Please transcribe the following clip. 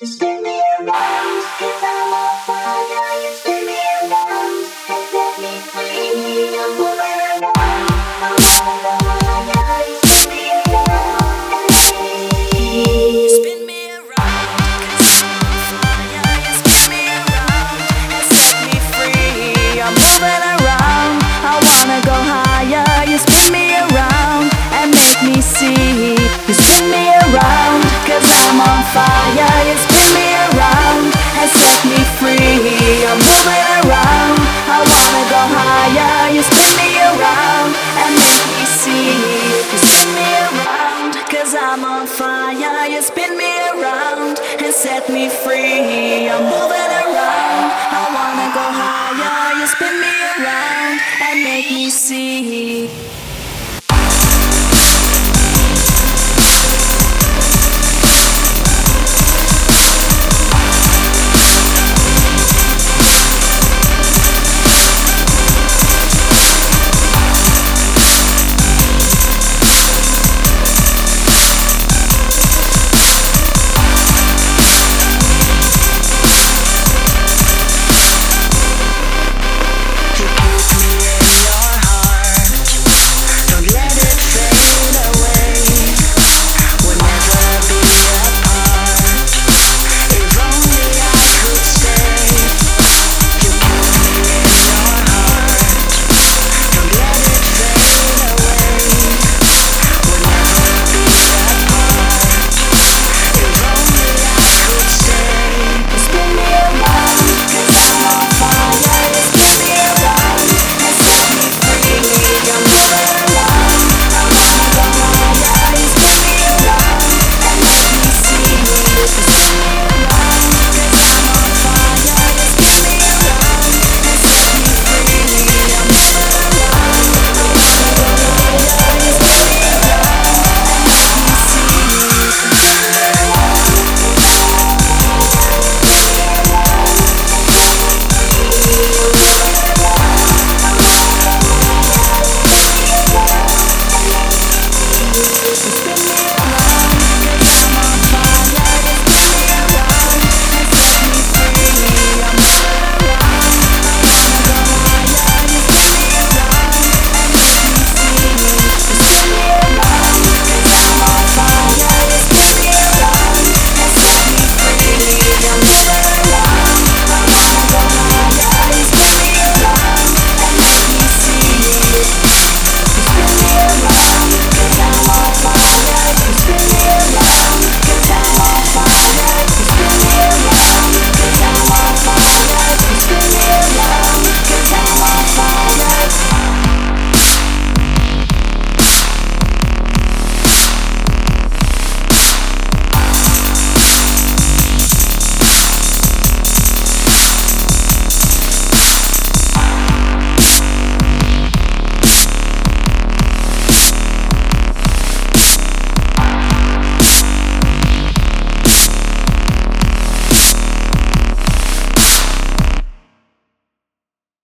You spin me I'm around, I wanna go higher. You spin me around and make me see. You spin me around, cause I'm on fire. You spin me around and set me free. I'm moving around, I wanna go higher. You spin me around and make me see.